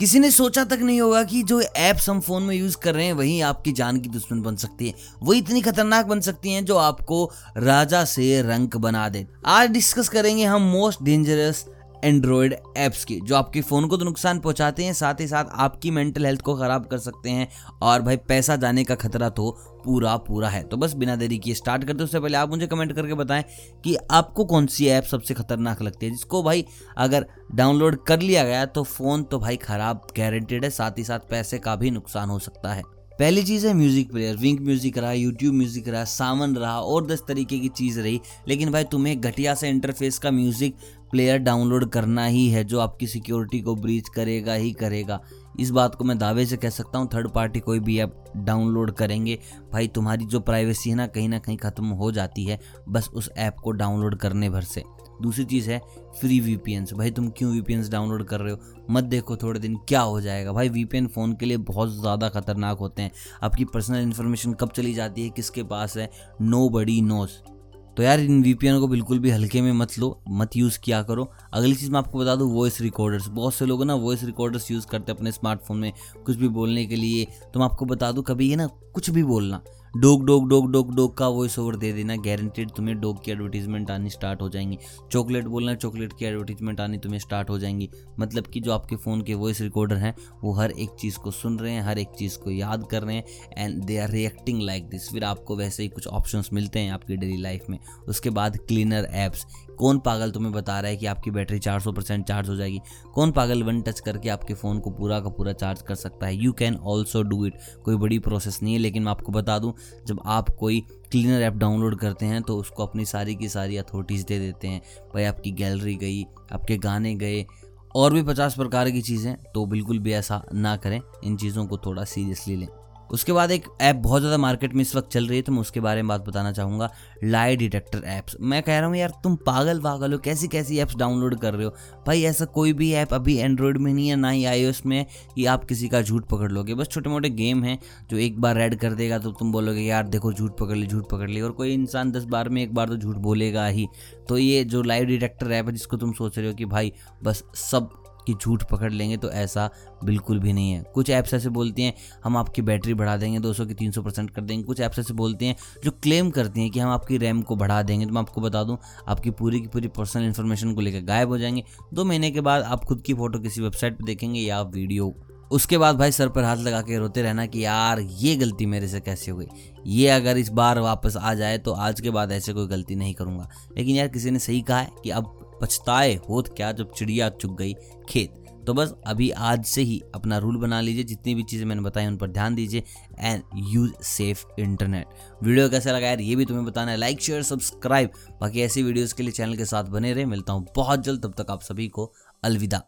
किसी ने सोचा तक नहीं होगा कि जो ऐप्स हम फ़ोन में यूज़ कर रहे हैं, वही आपकी जान की दुश्मन बन सकती है। वही इतनी खतरनाक बन सकती हैं जो आपको राजा से रंक बना दे। आज डिस्कस करेंगे हम मोस्ट डेंजरस एंड्रॉयड ऐप्स की, जो आपके फ़ोन को तो नुकसान पहुंचाते हैं, साथ ही साथ आपकी मेंटल हेल्थ को ख़राब कर सकते हैं, और भाई पैसा जाने का खतरा तो पूरा पूरा है। तो बस बिना देरी किए स्टार्ट करते उससे पहले आप मुझे कमेंट करके बताएँ कि आपको कौन सी ऐप सबसे खतरनाक लगती है, जिसको भाई अगर डाउनलोड कर लिया गया तो फ़ोन तो भाई ख़राब गारंटेड है, साथ ही साथ पैसे का भी नुकसान हो सकता है। पहली चीज़ है म्यूज़िक प्लेयर विंक म्यूज़िक रहा यूट्यूब म्यूज़िक रहा, सावन रहा, और दस तरीके की चीज़ रही। लेकिन भाई, तुम्हें घटिया से इंटरफेस का म्यूज़िक प्लेयर डाउनलोड करना ही है, जो आपकी सिक्योरिटी को ब्रीच करेगा, ही करेगा। इस बात को मैं दावे से कह सकता हूँ थर्ड पार्टी कोई भी ऐप डाउनलोड करेंगे। भाई, तुम्हारी जो प्राइवेसी है ना, कहीं ना कहीं ख़त्म हो जाती है, बस उस ऐप को डाउनलोड करने भर से। दूसरी चीज़ है फ्री वीपीएन भाई, तुम क्यों वीपीएन डाउनलोड कर रहे हो? मत देखो थोड़े दिन, क्या हो जाएगा। भाई वीपीएन फ़ोन के लिए बहुत ज़्यादा खतरनाक होते हैं। आपकी पर्सनल इन्फॉर्मेशन कब चली जाती है, किसके पास है? नो बडी नोज़ तो यार इन वीपीएन को बिल्कुल भी हल्के में मत लो, मत यूज़ किया करो। अगली चीज़ मैं आपको बता दूँ वॉइस रिकॉर्डर्स बहुत से लोग ना वॉइस रिकॉर्डर्स यूज़ करते हैं अपने स्मार्टफ़ोन में कुछ भी बोलने के लिए। तो मैं आपको बता दूँ, कभी ये ना कुछ भी बोलना dog dog dog dog dog का वॉइस ओवर दे देना। गारंटेड तुम्हें डोग की एडवर्टीजमेंट आनी स्टार्ट हो जाएँगी। चॉकलेट बोलना चॉकलेट की एडवर्टीजमेंट आनी तुम्हें स्टार्ट हो जाएँगी। मतलब कि जो आपके फ़ोन के वॉइस रिकॉर्डर हैं, वो हर एक चीज़ को सुन रहे हैं, हर एक चीज़ को याद कर रहे हैं and they are reacting like this फिर आपको वैसे ही कुछ ऑप्शन मिलते हैं आपकी डेली लाइफ में। उसके बाद क्लीनर ऐप्स कौन पागल तुम्हें बता रहा है कि आपकी बैटरी 400 परसेंट चार्ज हो जाएगी? कौन पागल वन टच करके आपके फ़ोन को पूरा का पूरा चार्ज कर सकता है? You can also do it कोई बड़ी प्रोसेस नहीं है, लेकिन मैं आपको बता दूँ, जब आप कोई क्लीनर ऐप डाउनलोड करते हैं तो उसको अपनी सारी की सारी अथॉरिटीज़ दे देते हैं। भाई, आपकी गैलरी गई, आपके गाने गए, और भी पचास प्रकार की चीज़ें तो बिल्कुल भी ऐसा ना करें। इन चीज़ों को थोड़ा सीरियसली लें। उसके बाद एक ऐप बहुत ज़्यादा मार्केट में इस वक्त चल रही है तो मैं उसके बारे में बात बताना चाहूँगा लाई डिटेक्टर ऐप्स मैं कह रहा हूँ, यार, तुम पागल पागल हो कैसी कैसी ऐप्स डाउनलोड कर रहे हो? भाई, ऐसा कोई भी ऐप अभी एंड्रॉयड में नहीं है, ना ही आई में कि आप किसी का झूठ पकड़ लोगे। बस छोटे मोटे गेम हैं, जो एक बार ऐड कर देगा तो तुम बोलोगे, यार, देखो, झूठ पकड़ ली, झूठ पकड़ ली। और कोई इंसान दस बार में एक बार तो झूठ बोलेगा ही। तो ये जो लाइव डिटेक्टर ऐप है, जिसको तुम सोच रहे हो कि भाई, बस सब कि झूठ पकड़ लेंगे तो ऐसा बिल्कुल भी नहीं है। कुछ ऐप्स ऐसे बोलती हैं, हम आपकी बैटरी बढ़ा देंगे 200 की 300 परसेंट कर देंगे। कुछ ऐप्स ऐसे बोलती हैं, जो क्लेम करती हैं कि हम आपकी रैम को बढ़ा देंगे। तो मैं आपको बता दूँ, आपकी पूरी की पूरी पर्सनल इन्फॉर्मेशन को लेकर गायब हो जाएँगे। दो महीने के बाद आप खुद की फ़ोटो किसी वेबसाइट पर देखेंगे या वीडियो उसके बाद भाई सर पर हाथ लगा के रोते रहना कि यार, ये गलती मेरे से कैसे हो गई? ये अगर इस बार वापस आ जाए तो आज के बाद ऐसे कोई गलती नहीं करूँगा। लेकिन यार, किसी ने सही कहा है कि अब पछताए होत क्या जब चिड़िया चुग गई खेत? तो बस अभी आज से ही अपना रूल बना लीजिए, जितनी भी चीज़ें मैंने बताई उन पर ध्यान दीजिए and use safe internet video कैसा लगा यार, ये भी तुम्हें बताना है। लाइक शेयर सब्सक्राइब बाकी ऐसी वीडियोज़ के लिए चैनल के साथ बने रहे। मिलता हूँ बहुत जल्द, तब तक आप सभी को अलविदा।